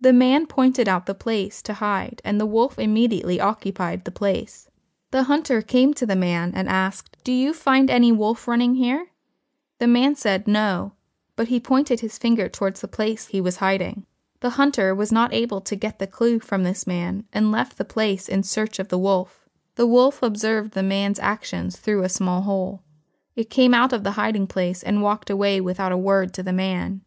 The man pointed out the place to hide, and the Wolf immediately occupied the place. The Hunter came to the man and asked, "Do you find any Wolf running here?" The man said "No," but he pointed his finger towards the place he was hiding. The Hunter was not able to get the clue from this man, and left the place in search of the Wolf. The Wolf observed the man's actions through a small hole. It came out of the hiding place and walked away without a word to the man.